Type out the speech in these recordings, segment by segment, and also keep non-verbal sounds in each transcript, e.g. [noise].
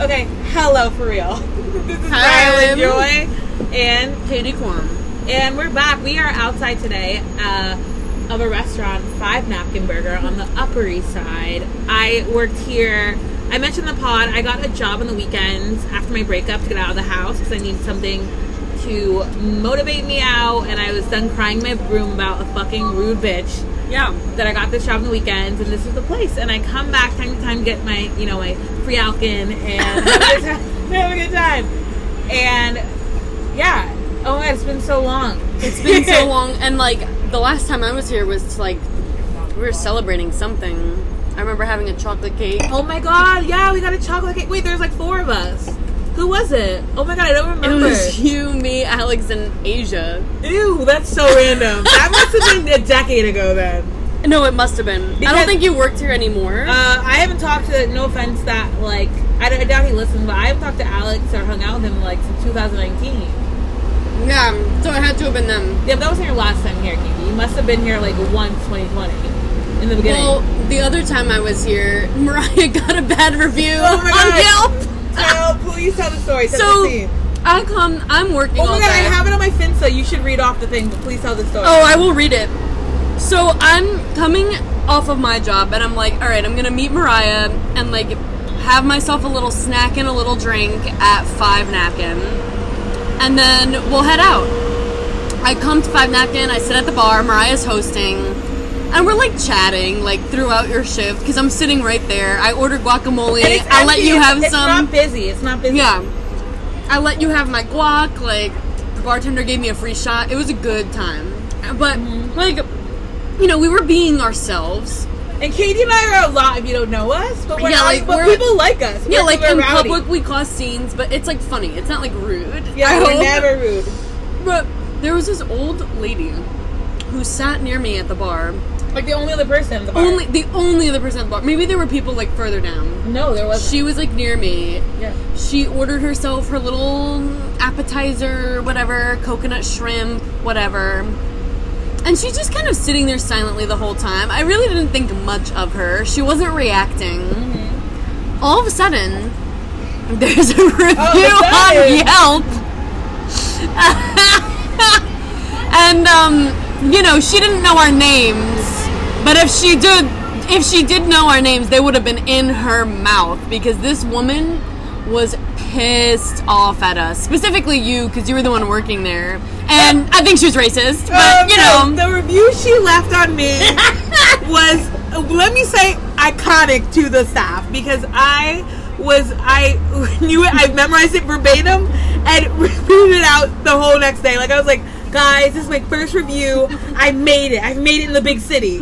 Okay, hello for real. [laughs] this is Hi. Rylan Joy and Katie Kwam. and we're back. We are outside today uh, of a restaurant, Five Napkin Burger on the Upper East Side. I worked here. I mentioned the pod. I got a job on the weekends after my breakup to get out of the house because I needed something to motivate me out, and I was done crying my room about a fucking rude bitch Yeah. that I got this job on the weekends, and this is the place. And I come back time to time to get my, you know, my free Alkin and have a good time. have a good time. And yeah, oh my god, it's been so long. It's been so [laughs] long, and like the last time I was here was like we were celebrating something. I remember having a chocolate cake. Oh my god, yeah, we got a chocolate cake. Wait, there's like four of us. Who was it? Oh my god, I don't remember. It was you, me, Alex, and Asia. Ew, that's so random. That must have been a decade ago then. No, it must have been. I don't think you worked here anymore. Uh, I haven't talked to. No offense, that like I, don't- I doubt he listens, but I haven't talked to Alex or hung out with him like since 2019. yeah, so it had to have been them. Yeah, but that wasn't your last time here, Kiki. You must have been here like once 2020 in the beginning. Well, the other time I was here, [laughs] Mariah got a bad review Oh my on God. Yelp. Oh, please tell the story. Tell So the. I come, I'm working Oh my god, I have it on my Finsta. You should read off the thing, but please tell the story. Oh, I will read it. So I'm coming off of my job, and I'm like, all right, I'm gonna meet Mariah and like have myself a little snack and a little drink at Five Napkin, and then we'll head out. I come to Five Napkin, I sit at the bar, Mariah's hosting, and we're like chatting like throughout your shift because I'm sitting right there. I ordered guacamole. I let you have it's some. It's not busy. It's not busy. Yeah. I let you have my guac. Like, the bartender gave me a free shot. It was a good time. But, Mm-hmm. like, you know, we were being ourselves. And Katie and I are a lot if you don't know us, but we're Yeah, not, like, but we're- people like us. Yeah, We're- like, we're in rowdy. public, we cause scenes, but it's, like, funny. It's not, like, rude. Yeah, I we're hope. never rude. But there was this old lady who sat near me at the bar. Like the only other person in the bar. Only The only other person at the bar. Maybe there were people, like, further down. No, there wasn't. She was, like, near me. yeah. She ordered herself her little appetizer, whatever, coconut shrimp, whatever. And she's just kind of sitting there silently the whole time. I really didn't think much of her. She wasn't reacting. Mm-hmm. All of a sudden, [laughs] there's a review sudden. on Yelp. [laughs] and um, you know, she didn't know our names, but if she did if she did know our names, they would have been in her mouth because this woman was pissed off at us. Specifically you cuz you were the one working there. And I think she was racist, but Um, you no, know, the review she left on me [laughs] was, let me say, iconic to the staff because I was, I [laughs] knew it, I memorized it verbatim and [laughs] repeated it out the whole next day. Like I was like, guys, this is my first review. I made it. I've made it in the big city.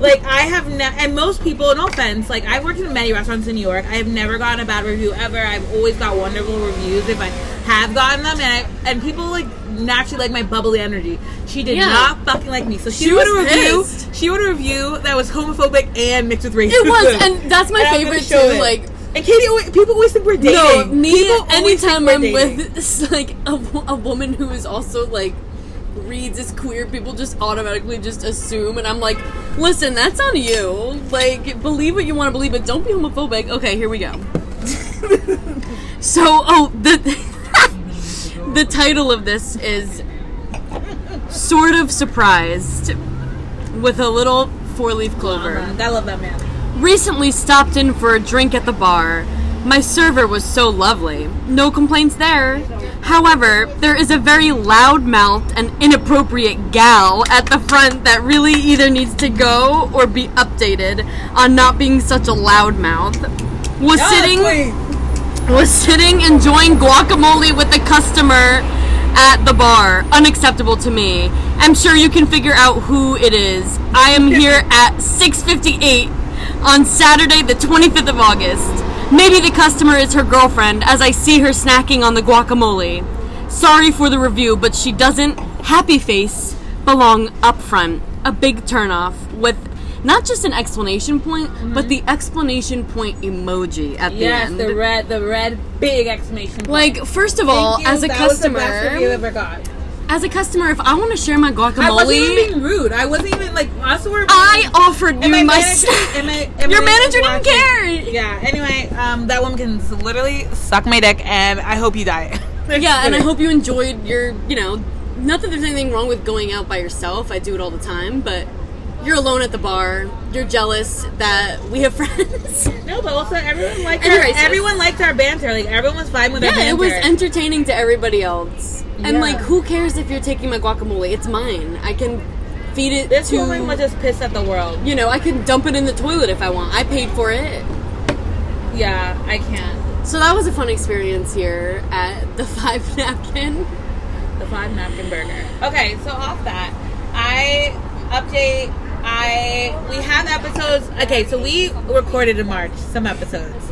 Like I have, ne- and most people, no offense, like I've worked in many restaurants in New York. I have never gotten a bad review ever. I've always got wonderful reviews if I have gotten them, and I, and people like naturally like my bubbly energy. She did Yeah. not fucking like me. So she, She wrote a review. pissed. She wrote a review that was homophobic and mixed with racism. it was and that's my And favorite show too it. like and Katie, always, people always think we're dating. No, me. People Anytime I'm dating. with [laughs] like a, a woman who is also like reads as queer, people just automatically just assume, and I'm like, listen, that's on you. Like, believe what you want to believe, but don't be homophobic. Okay, here we go. [laughs] so, oh, the [laughs] the title of this is sort of surprised with a little four leaf clover I love that man. recently stopped in for a drink at the bar. My server was so lovely. No complaints there. However, there is a very loud-mouthed and inappropriate gal at the front that really either needs to go or be updated on not being such a loudmouth. Was sitting was sitting enjoying guacamole with the customer at the bar. Unacceptable to me. I'm sure you can figure out who it is. I am [laughs] here at 6:58 on Saturday the 25th of August. Maybe the customer is her girlfriend as I see her snacking on the guacamole. Sorry for the review, but she doesn't happy face belong up front. A big turnoff with not just an explanation point, but mm-hmm. the explanation point emoji at the Yes, end. Yes, the red, the red, big exclamation point. Like, first of all, as a that was the best customer, review ever got. As a customer, if I want to share my guacamole, I wasn't even being rude. I wasn't even like us were. I offered you my my. manager, s- [laughs] and my, Your manager didn't care. Yeah. Anyway, um, that woman can literally suck my dick, and I hope you die. [laughs] Yeah, and I hope you enjoyed your, you know, not that there's anything wrong with going out by yourself. I do it all the time, but you're alone at the bar. You're jealous that we have [laughs] friends. No, but also everyone liked And our, everyone liked our banter. Like everyone was fine with our banter. yeah, banter. it was entertaining to everybody else. And Yeah. like, who cares if you're taking my guacamole? It's mine. I can feed it this to. woman was just pissed at the world. you know, I can dump it in the toilet if I want. I paid for it. Yeah, I can't. So that was a fun experience here at the [laughs] Five Napkin. The five napkin burger. Okay, so off that, I update. I we have episodes. Okay, so we recorded in March some episodes.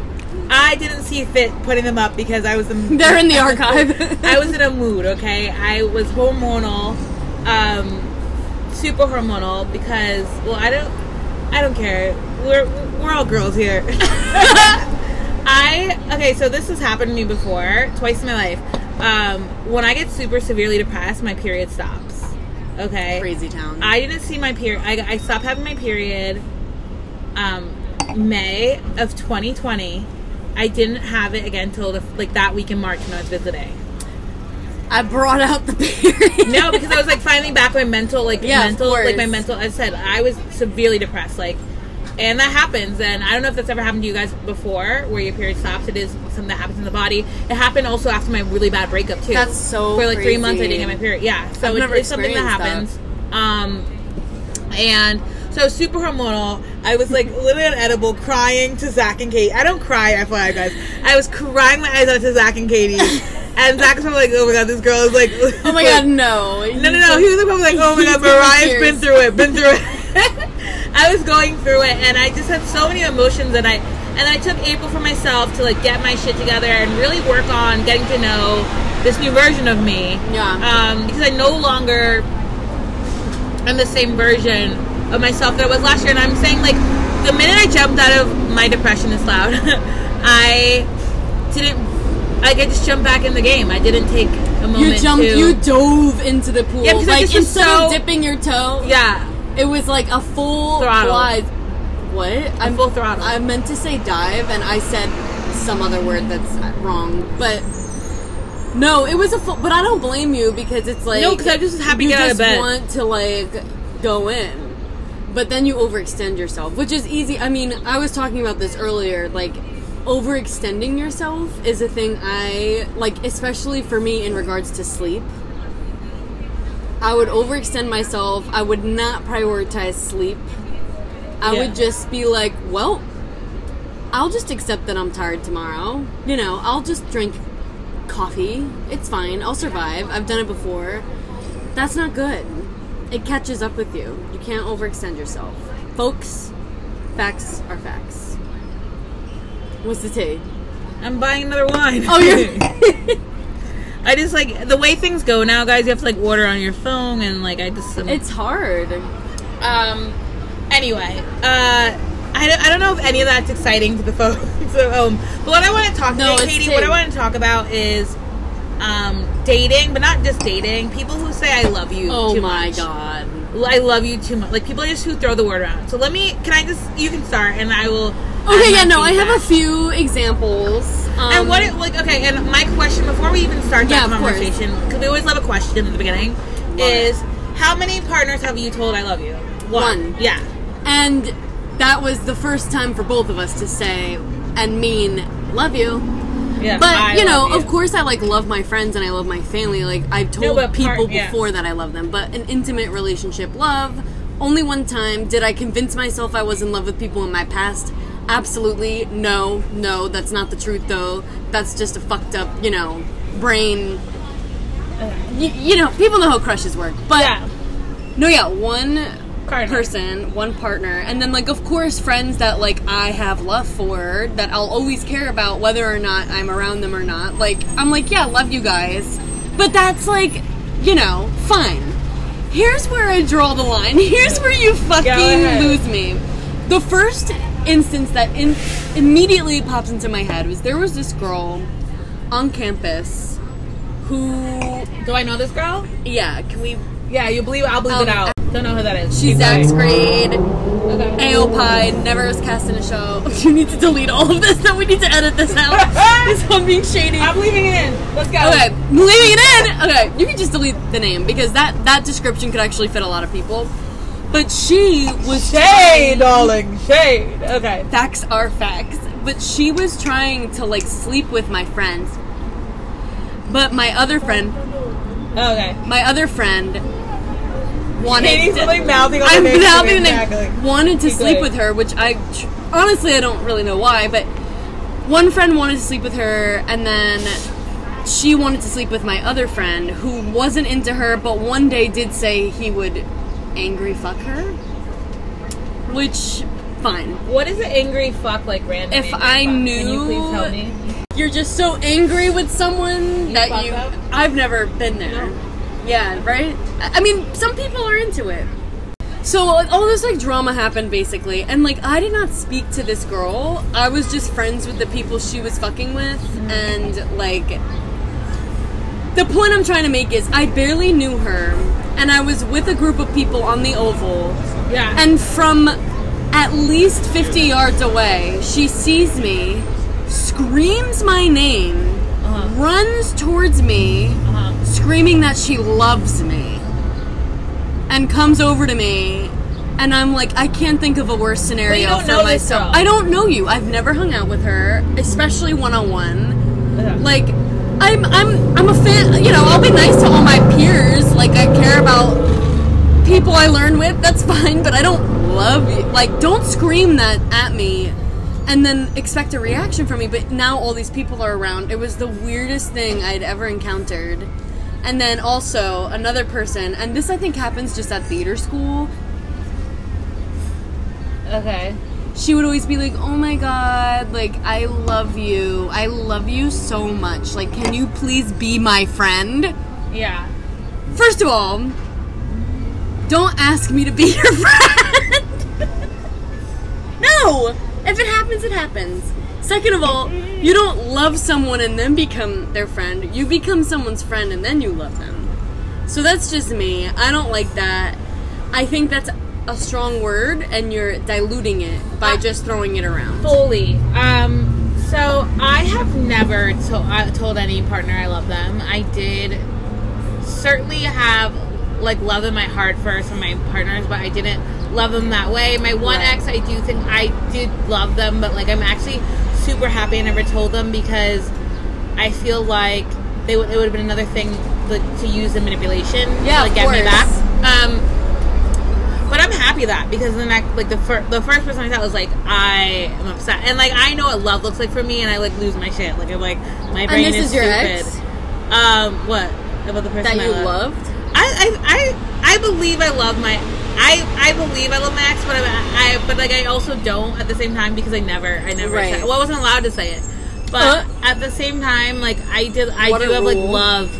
I didn't see fit putting them up because I was in. [laughs] They're in the [laughs] archive. I was in a mood. Okay, I was hormonal, um, super hormonal because well, I don't, I don't care. We're we're all girls here. [laughs] I okay, so this has happened to me before, twice in my life. Um, when I get super severely depressed, my period stops. Okay, Crazy town. I didn't see my period. I, I stopped having my period. Um, May of 2020. I didn't have it again till the, like that week in March when I was visiting. I brought out the period. No, because I was like finally back my mental, like Yeah, mental, like my mental. I said I was severely depressed, like, and that happens. And I don't know if that's ever happened to you guys before, where your period stops. It is something that happens in the body. It happened also after my really bad breakup too. That's so for like three months I didn't get my period. Yeah, so it- it's something that happens. Um, and so super hormonal. I was like literally unedible, crying to Zach and Katie. I don't cry, FYI, guys. I was crying my eyes out to Zach and Katie, and Zach was probably like, "Oh my god, this girl is like." Oh my god, no. [laughs] No, no, no. He was probably like, "Oh my god, Mariah's been through it, been through it." [laughs] I was going through it, and I just had so many emotions, and I and I took April for myself to like get my shit together and really work on getting to know this new version of me. Yeah. Um, because I no longer am the same version of myself that I was last year, and I'm saying like the minute I jumped out of my depression is loud, [laughs] I didn't. Like I just jumped back in the game. I didn't take a moment. You jumped, to, you dove into the pool. Yeah, because like instead so- of dipping your toe, Yeah. it was like a full Throttle. glide. What? I'm full throttle. I meant to say dive, and I said some other word that's wrong. But no, it was a full. But I don't blame you because it's like No, 'cause I just was happy to you get out of just bed. want to like go in, but then you overextend yourself, which is easy. I mean, I was talking about this earlier, like. Overextending yourself is a thing I like, especially for me in regards to sleep. I would overextend myself. I would not prioritize sleep. I Yeah. would just be like, well, I'll just accept that I'm tired tomorrow. You know, I'll just drink coffee. It's fine. I'll survive. I've done it before. That's not good. It catches up with you. You can't overextend yourself. Folks, facts are facts. What's the tea? I'm buying another wine. Oh, you're. [laughs] I just like the way things go now, guys. You have to like order on your phone, and like I just um, it's hard. um. Anyway, uh, I don't, I don't know if any of that's exciting to the [laughs] folks at home. But what I want to talk No, it's Katie, what I want to talk about is um dating, but not just dating. People who say I love you. Oh my much. god. I love you too much. Like people just who throw the word around. So let me. Can I just? You can start, and I will. Okay, yeah, no, I have a few examples. Um, And what it like okay, and my question before we even start Yeah, that course. conversation, because we always love a question in the beginning, is how many partners have you told I love you? One. Yeah. And that was the first time for both of us to say and mean love you. Yeah. But I you know, of course, I like love my friends and I love my family. Like I've told part- people yeah. before that I love them. But an intimate relationship, love. Only one time did I convince myself I was in love with people in my past. Absolutely no, no. That's not the truth, though. That's just a fucked up, you know, brain. You, you know, people know how crushes work. But Yeah. no, yeah, one Partner. person, one partner, and then like of course friends that like I have love for that I'll always care about whether or not I'm around them or not. Like I'm like, yeah, love you guys. But that's like, you know, fine. Here's where I draw the line. [laughs] Here's where you fucking lose me. The first instance that in- immediately pops into my head was there was this girl on campus who, Do I know this girl? yeah, can we? Yeah, you believe I'll believe Um, it out. Don't know who that is. She's. Zach's grade. Okay. AO Pie never was cast in a show. [laughs] You need to delete all of this. [laughs] No, we need to edit this out. [laughs] this one being shady. I'm leaving it in. Let's go. Okay, I'm leaving it in. Okay, you can just delete the name because that that description could actually fit a lot of people. But she was Shade, darling. Shade. Okay. facts are facts. But she was trying to like sleep with my friends. But my other friend, Okay. my other friend wanted. Katie's to- really mouthing all I'm mouthing exactly. Wanted to sleep with her, which I honestly I don't really know why, but one friend wanted to sleep with her, and then she wanted to sleep with my other friend who wasn't into her, but one day did say he would angry fuck her, which fine. What is an angry fuck like random? If I fuck? knew- Can you please tell me? You're just so angry with someone that you. up? I've never been there. Yeah, right? I mean, some people are into it. So all this like drama happened basically, and like I did not speak to this girl. I was just friends with the people she was fucking with, Mm-hmm. and like the point I'm trying to make is I barely knew her, and I was with a group of people on the oval, Yeah. and from at least 50 yards away, she sees me, screams my name, Uh-huh. runs towards me. Screaming that she loves me, and comes over to me. And I'm like, I can't think of a worse scenario for myself. I don't know you. I've never hung out with her, especially one on one like I'm I'm I'm a fan. You know, I'll be nice to all my peers. Like I care about people I learn with. That's [laughs] fine, but I don't love you. Like don't scream that at me and then expect a reaction from me. But now all these people are around. It was the weirdest thing I'd ever encountered. And then also another person, and this I think happens just at theater school. okay. She would always be like, "Oh my god, like I love you. I love you so much. Like can you please be my friend?" Yeah. First of all, don't ask me to be your [laughs] friend. no! If it happens, it happens. Second of all, you don't love someone and then become their friend. You become someone's friend and then you love them. So that's just me. I don't like that. I think that's a strong word and you're diluting it by just throwing it around. Fully. Um. So I have never to- uh, told any partner I love them. I did certainly have like love in my heart for some of my partners, but I didn't love them that way. My one Right. ex, I do think I did love them, but like I'm actually super happy I never told them because I feel like they would it would have been another thing like, to use the manipulation Yeah, to like, get me back. Um. But I'm happy that because the next, like the first, the first person I thought was like, I am upset, and like I know what love looks like for me, and I like lose my shit. Like I'm like my brain this is, is your stupid. ex? Um, what about the person That I you loved? I, I, I, I believe I love my. I, I believe I love Max, but I, I, but like I also don't at the same time because I never, I never, Right. said, well, I wasn't allowed to say it. But Uh. at the same time, like I did, I do have like love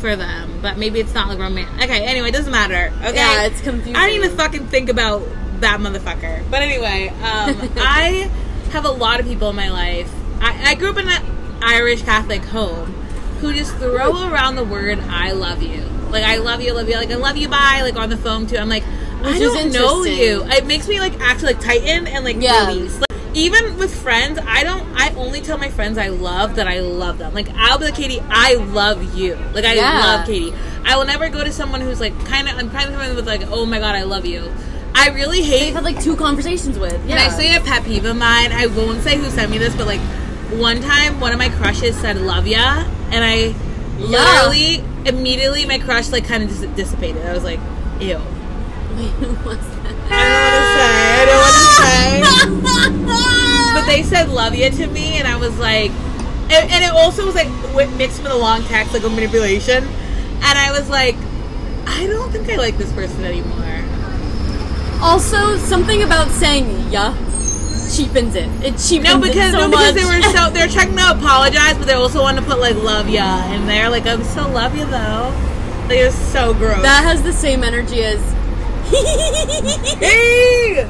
for them, but maybe it's not like romantic. Okay, anyway, it doesn't matter. Okay, Yeah, it's confusing. I don't even fucking think about that motherfucker. But anyway, um, [laughs] I have a lot of people in my life. I, I grew up in an Irish Catholic home who just throw around the word "I love you." Like I love you, I love you, like I love you, bye. Like on the phone too. I'm like, I Which is don't know you. It makes me like actually like tighten and like Yeah. release. Like, even with friends, I don't. I only tell my friends I love that I love them. Like I'll be like Katie, I love you. Like I Yeah. love Katie. I will never go to someone who's like kind of. I'm kind of coming with like, oh my god, I love you. I really hate. You've had like two conversations with. Yeah. Can I say a pet peeve of mine? I won't say who sent me this, but like one time, one of my crushes said "love ya," and I literally immediately my crush like kind of dis- dissipated. I was like, "Ew." What's I don't want to say. I don't want to say. [laughs] But they said "love you to me, and I was like, and, and it also was like mixed with a long text, like a manipulation, and I was like, I don't think I like this person anymore. Also, something about saying "yeah" cheapens it. It cheapens No, because it so no, because much. they were so [laughs] they're trying to apologize, but they also want to put like "love ya" in there. Like I'm still love you though. Like it's so gross. that has the same energy as. [laughs] Hey!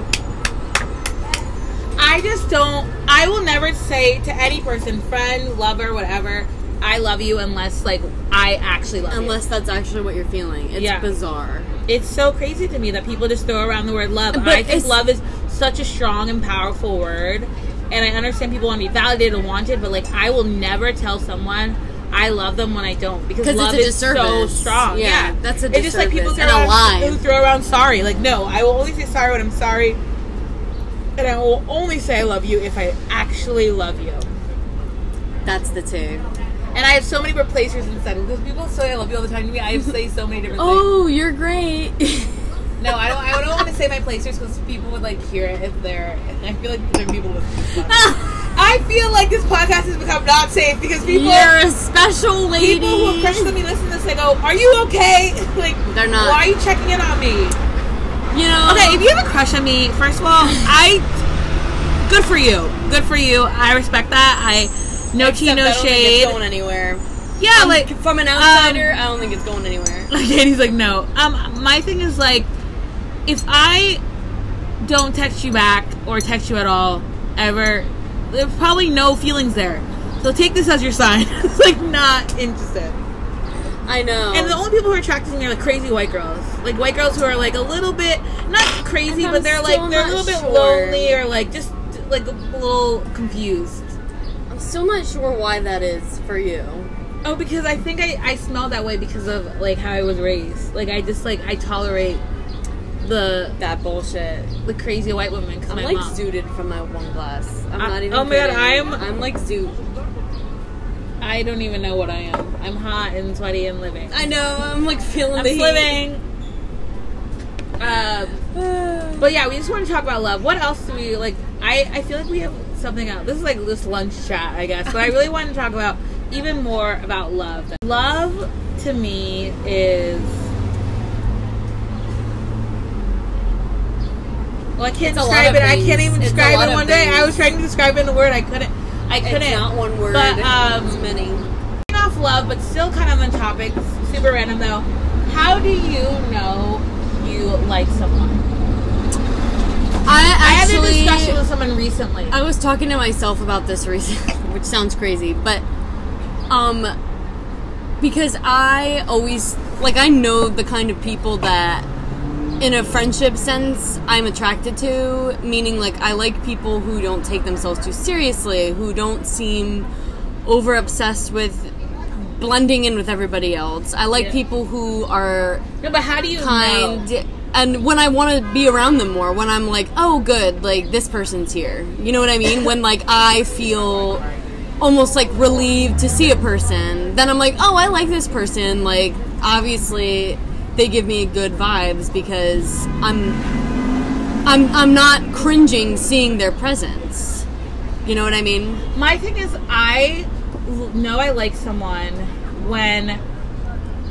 I just don't. I will never say to any person, friend, lover, whatever, I love you unless like I actually love you. Unless that's actually what you're feeling. It's Yeah. bizarre. It's so crazy to me that people just throw around the word love. But I think love is such a strong and powerful word. And I understand people want to be validated and wanted, but like I will never tell someone I love them when I don't because love is so strong. Yeah, Yeah, that's a It's just like people throw around, lie. who throw around sorry. Like no, I will only say sorry when I'm sorry, and I will only say I love you if I actually love you. That's the two. And I have so many replacers instead because people say I love you all the time to me. I [laughs] say so many different oh, things. Oh, you're great. [laughs] No, I don't. I don't want to say my placers because people would like hear it if they're. I feel like there are people listening. to this [laughs] podcast. I feel like this podcast has become not safe because people, you're a special lady. people who have crushed on me listen to this. They go, "Are you okay?" [laughs] Like They're not. Why are you checking in on me? You know. Okay, if you have a crush on me, first of all, [laughs] I. Good for you. Good for you. I respect that. I. No tea, no I don't think shade. it's going anywhere. Yeah, Um, like from an outsider, I don't think it's going anywhere. Like Katie's like, no. Um, my thing is like, if I don't text you back or text you at all ever, there's probably no feelings there. So take this as your sign. [laughs] it's like not interested. I know. And the only people who are attracted to me are like crazy white girls, like white girls who are like a little bit not crazy, but they're like they're a little bit sure. lonely or like just like a little confused. I'm still not sure why that is for you. Oh, because I think I, I smell that way because of like how I was raised. Like I just like I tolerate the That bullshit. the crazy white woman because I'm like mom. zooted from my one glass. I'm I- not even. oh my God. I'm- I'm like zoot. I don't even know what I am. I'm hot and sweaty and living. I know. I'm like feeling I'm the heat. living. Um, [sighs] but yeah, we just want to talk about love. What else do we like? I I feel like we have something else. This is like this lunch chat, I guess. But I really want to talk about even more about love. Love to me is. Well, I can't It's a lot describe it. I can't even It's describe it one day. I was trying to describe it in a word. I couldn't. I couldn't. It's not one word. But um, it's many. off love, but still kind of on topic. Super random though. How do you know you like someone? I I had a actually. discussion with someone recently. I was talking to myself about this recently, [laughs] which sounds crazy, but um because I always like I know the kind of people that in a friendship sense I'm attracted to, meaning like I like people who don't take themselves too seriously, who don't seem over obsessed with blending in with everybody else. I like Yeah. people who are no, but how do you kind know? and when I want to be around them more, when I'm like, oh, good, like this person's here. You know what I mean? [laughs] when like I feel almost like relieved to see a person, then I'm like, oh, I like this person. Like obviously they give me good vibes because I'm I'm I'm not cringing seeing their presence. You know what I mean? My thing is, I know I like someone when,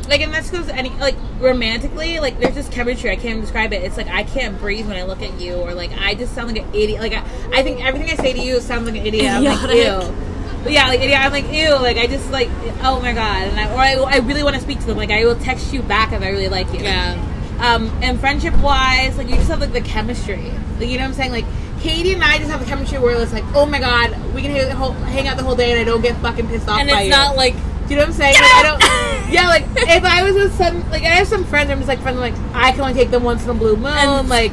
like, and this goes any like romantically. Like, there's just chemistry. I can't even describe it. It's like I can't breathe when I look at you, or like I just sound like an idiot. Like I, I think everything I say to you sounds like an idiot. I'm [laughs] like. But yeah, like idiot. I'm like ew. Like I just like oh my god, and I or I, I really want to speak to them. Like I will text you back if I really like you. Yeah. Um, and friendship wise, like you just have like the chemistry. Like you know what I'm saying? Like Katie and I just have the chemistry where it's like, oh my god, we can hang, the whole- hang out the whole day and I don't get fucking pissed off. And it's you. not like Do you know what I'm saying? Like, I don't. [laughs] Yeah, like if I was with some, like I have some friends, I'm just like friends. I'm like I can only take them once in a blue moon. And- like,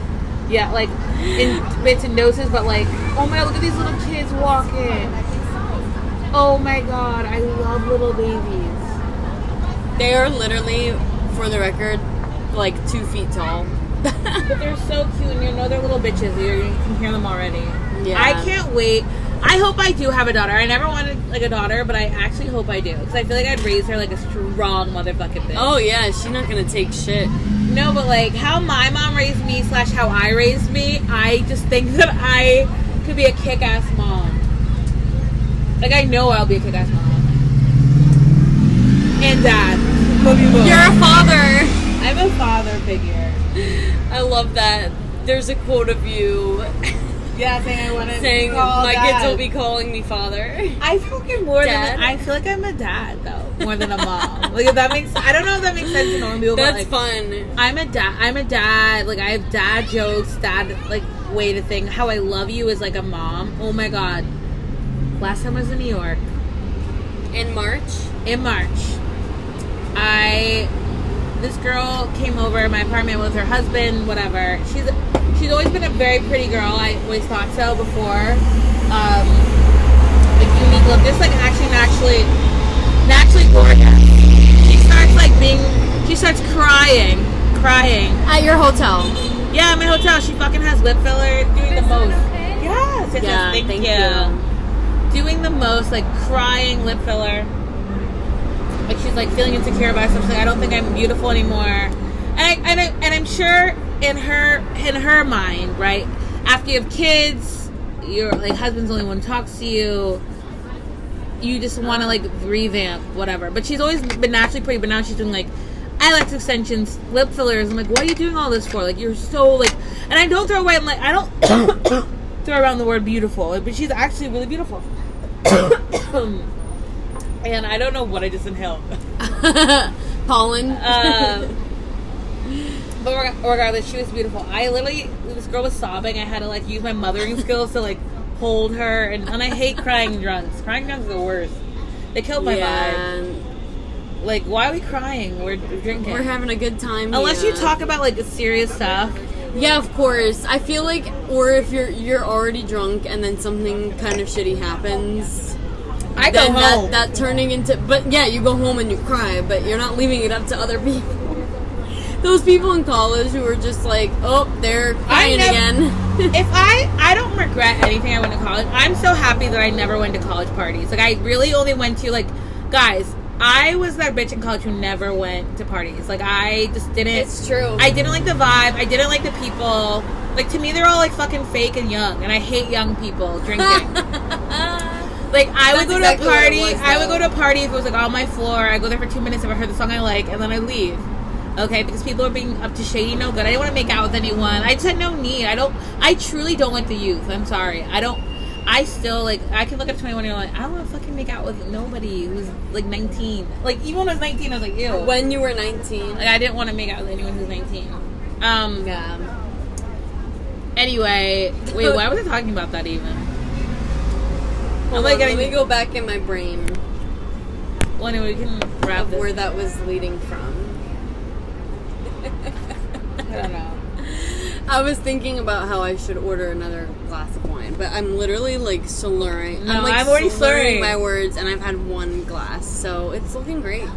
yeah, like in bits and doses. But like, oh my god, look at these little kids walking. Oh my god, I love little babies. they are literally, for the record, like two feet tall. But they're so cute, and you know they're little bitches. You you can hear them already. Yeah. I can't wait. I hope I do have a daughter. I never wanted like a daughter, but I actually hope I do because I feel like I'd raise her like a strong motherfucking bitch. Oh yeah, she's not gonna take shit. No, but like how my mom raised me slash how I raised me, I just think [laughs] that I could be a kick ass. Like I know I'll be a kick ass mom. And dad. Love you both. You're a father. I'm a father figure. I love that. There's a quote of you Yeah, saying I want to saying, "My kids will be calling me father." I feel like I'm more Dad? than I feel like I'm a dad though, more than a mom. like if that makes I don't know if that makes sense to normal people. That's but, like, fun. I'm a dad. I'm a dad. Like I have dad jokes, dad like way to think. How I love you is like a mom. Oh my god. Last time I was in New York, In March. in March, I this girl came over my apartment with her husband, whatever. She's she's always been a very pretty girl. I always thought so before. Um, like unique look. This like an actually naturally naturally gorgeous. She starts like being she starts crying, crying. At your hotel. Yeah, my hotel. She fucking has lip filler, doing the most. Yes, yes, Yeah, yes, thank, thank you. Doing the most, like crying lip filler. Like she's like feeling insecure about something. I don't think I'm beautiful anymore. And I, and I, and I'm sure in her in her mind, right? After you have kids, your like husband's the only one talks to you. You just want to like revamp whatever. But she's always been naturally pretty. But now she's doing like eyelash extensions, lip fillers. I'm like, what are you doing all this for? Like you're so like. And I don't throw away. I'm like I don't [coughs] throw around the word beautiful, but she's actually really beautiful. [coughs] and I don't know what I just inhaled. [laughs] Pollen. Um, but reg- regardless, she was beautiful. I literally, this girl was sobbing. I had to like use my mothering skills to like hold her, and, and I hate crying drunks. Crying drunks are the worst. They killed my vibe. Like, why are we crying? We're, drinking. We're having a good time. Unless here. you talk about like serious stuff. Yeah, of course. I feel like, or if you're you're already drunk and then something kind of shitty happens, I go home. that that turning into. But yeah, you go home and you cry, but you're not leaving it up to other people. [laughs] Those people in college who are just like, oh, they're crying nev- again. [laughs] if I I don't regret anything I went to college. I'm so happy that I never went to college parties. Like I really only went to like guys. I was that bitch in college who never went to parties. Like I just didn't. it's true. I didn't like the vibe. I didn't like the people. Like to me, they're all like fucking fake and young, and I hate young people drinking. [laughs] like I would go exactly to a party. was, I would go to a party if it was like on my floor. I go there for two minutes if I heard the song I like, and then I leave. Okay, because people are being up to shady, no good. I didn't want to make out with anyone. I just had no need. I don't. I truly don't like the youth. I'm sorry. I don't. I still like. I can look at 21 year old. Like, I don't want to fucking make out with nobody who's like 19. Like even when I was 19, I was like, ew. when you were 19. Like I didn't want to make out with anyone who's 19. Um. Yeah. Anyway, wait. Why was I talking about that even? Hold like on, getting- let me go back in my brain Well, anyway, we can wrap where that was leading from. [laughs] I don't know. I was thinking about how I should order another glass of wine, but I'm literally like slurring. No, I'm like I'm already slurring. my words, and I've had one glass, so it's looking great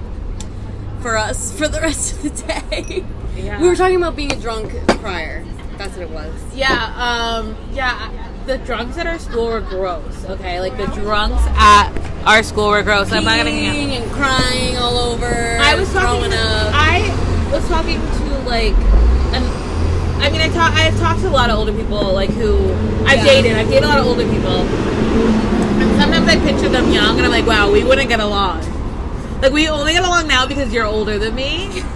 for us for the rest of the day. Yeah. We were talking about being a drunk prior. That's what it was. Yeah, um, yeah. The drunks at our school were gross. Okay, like the drunks at our school were gross. I'm not gonna hang out. Peeing and crying all over. I was talking. up. I was talking to like, I mean, I talk. I've talked to a lot of older people, like who I've Yeah. dated. I've dated a lot of older people, and sometimes I picture them young, and I'm like, wow, we wouldn't get along. Like we only get along now because you're older than me. [laughs]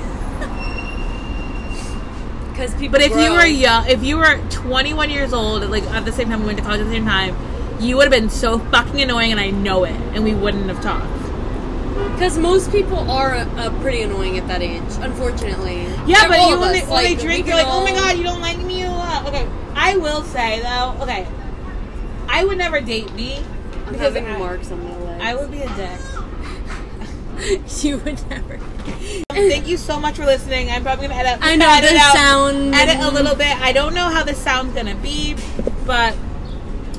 Because people. But if you were young, if you were 21 years old, like at the same time we went to college at the same time, you would have been so fucking annoying, and I know it, and we wouldn't have talked. Because most people are uh, pretty annoying at that age, unfortunately. Yeah, They're but you when they, when like, they drink, you're like, oh my god, you don't like me a lot. Okay, I will say though, okay, I would never date me I'm because having I, marks on my legs. I would be a dick. [laughs] you would never. [laughs] Thank you so much for listening. I'm probably gonna edit. I know edit the out, sound. edit a little bit. I don't know how the sound's gonna be, but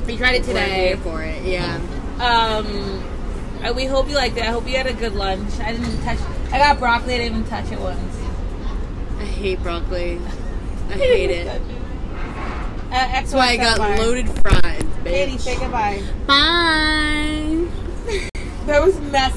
we tried it We're today. here for it. Yeah. Um, we hope you liked it. I hope you had a good lunch. I didn't touch. I got broccoli. I didn't even touch it once. I hate broccoli. I [laughs] hate it. Uh, That's why I got loaded. loaded fries, Katie, say goodbye. Bye. That was messy.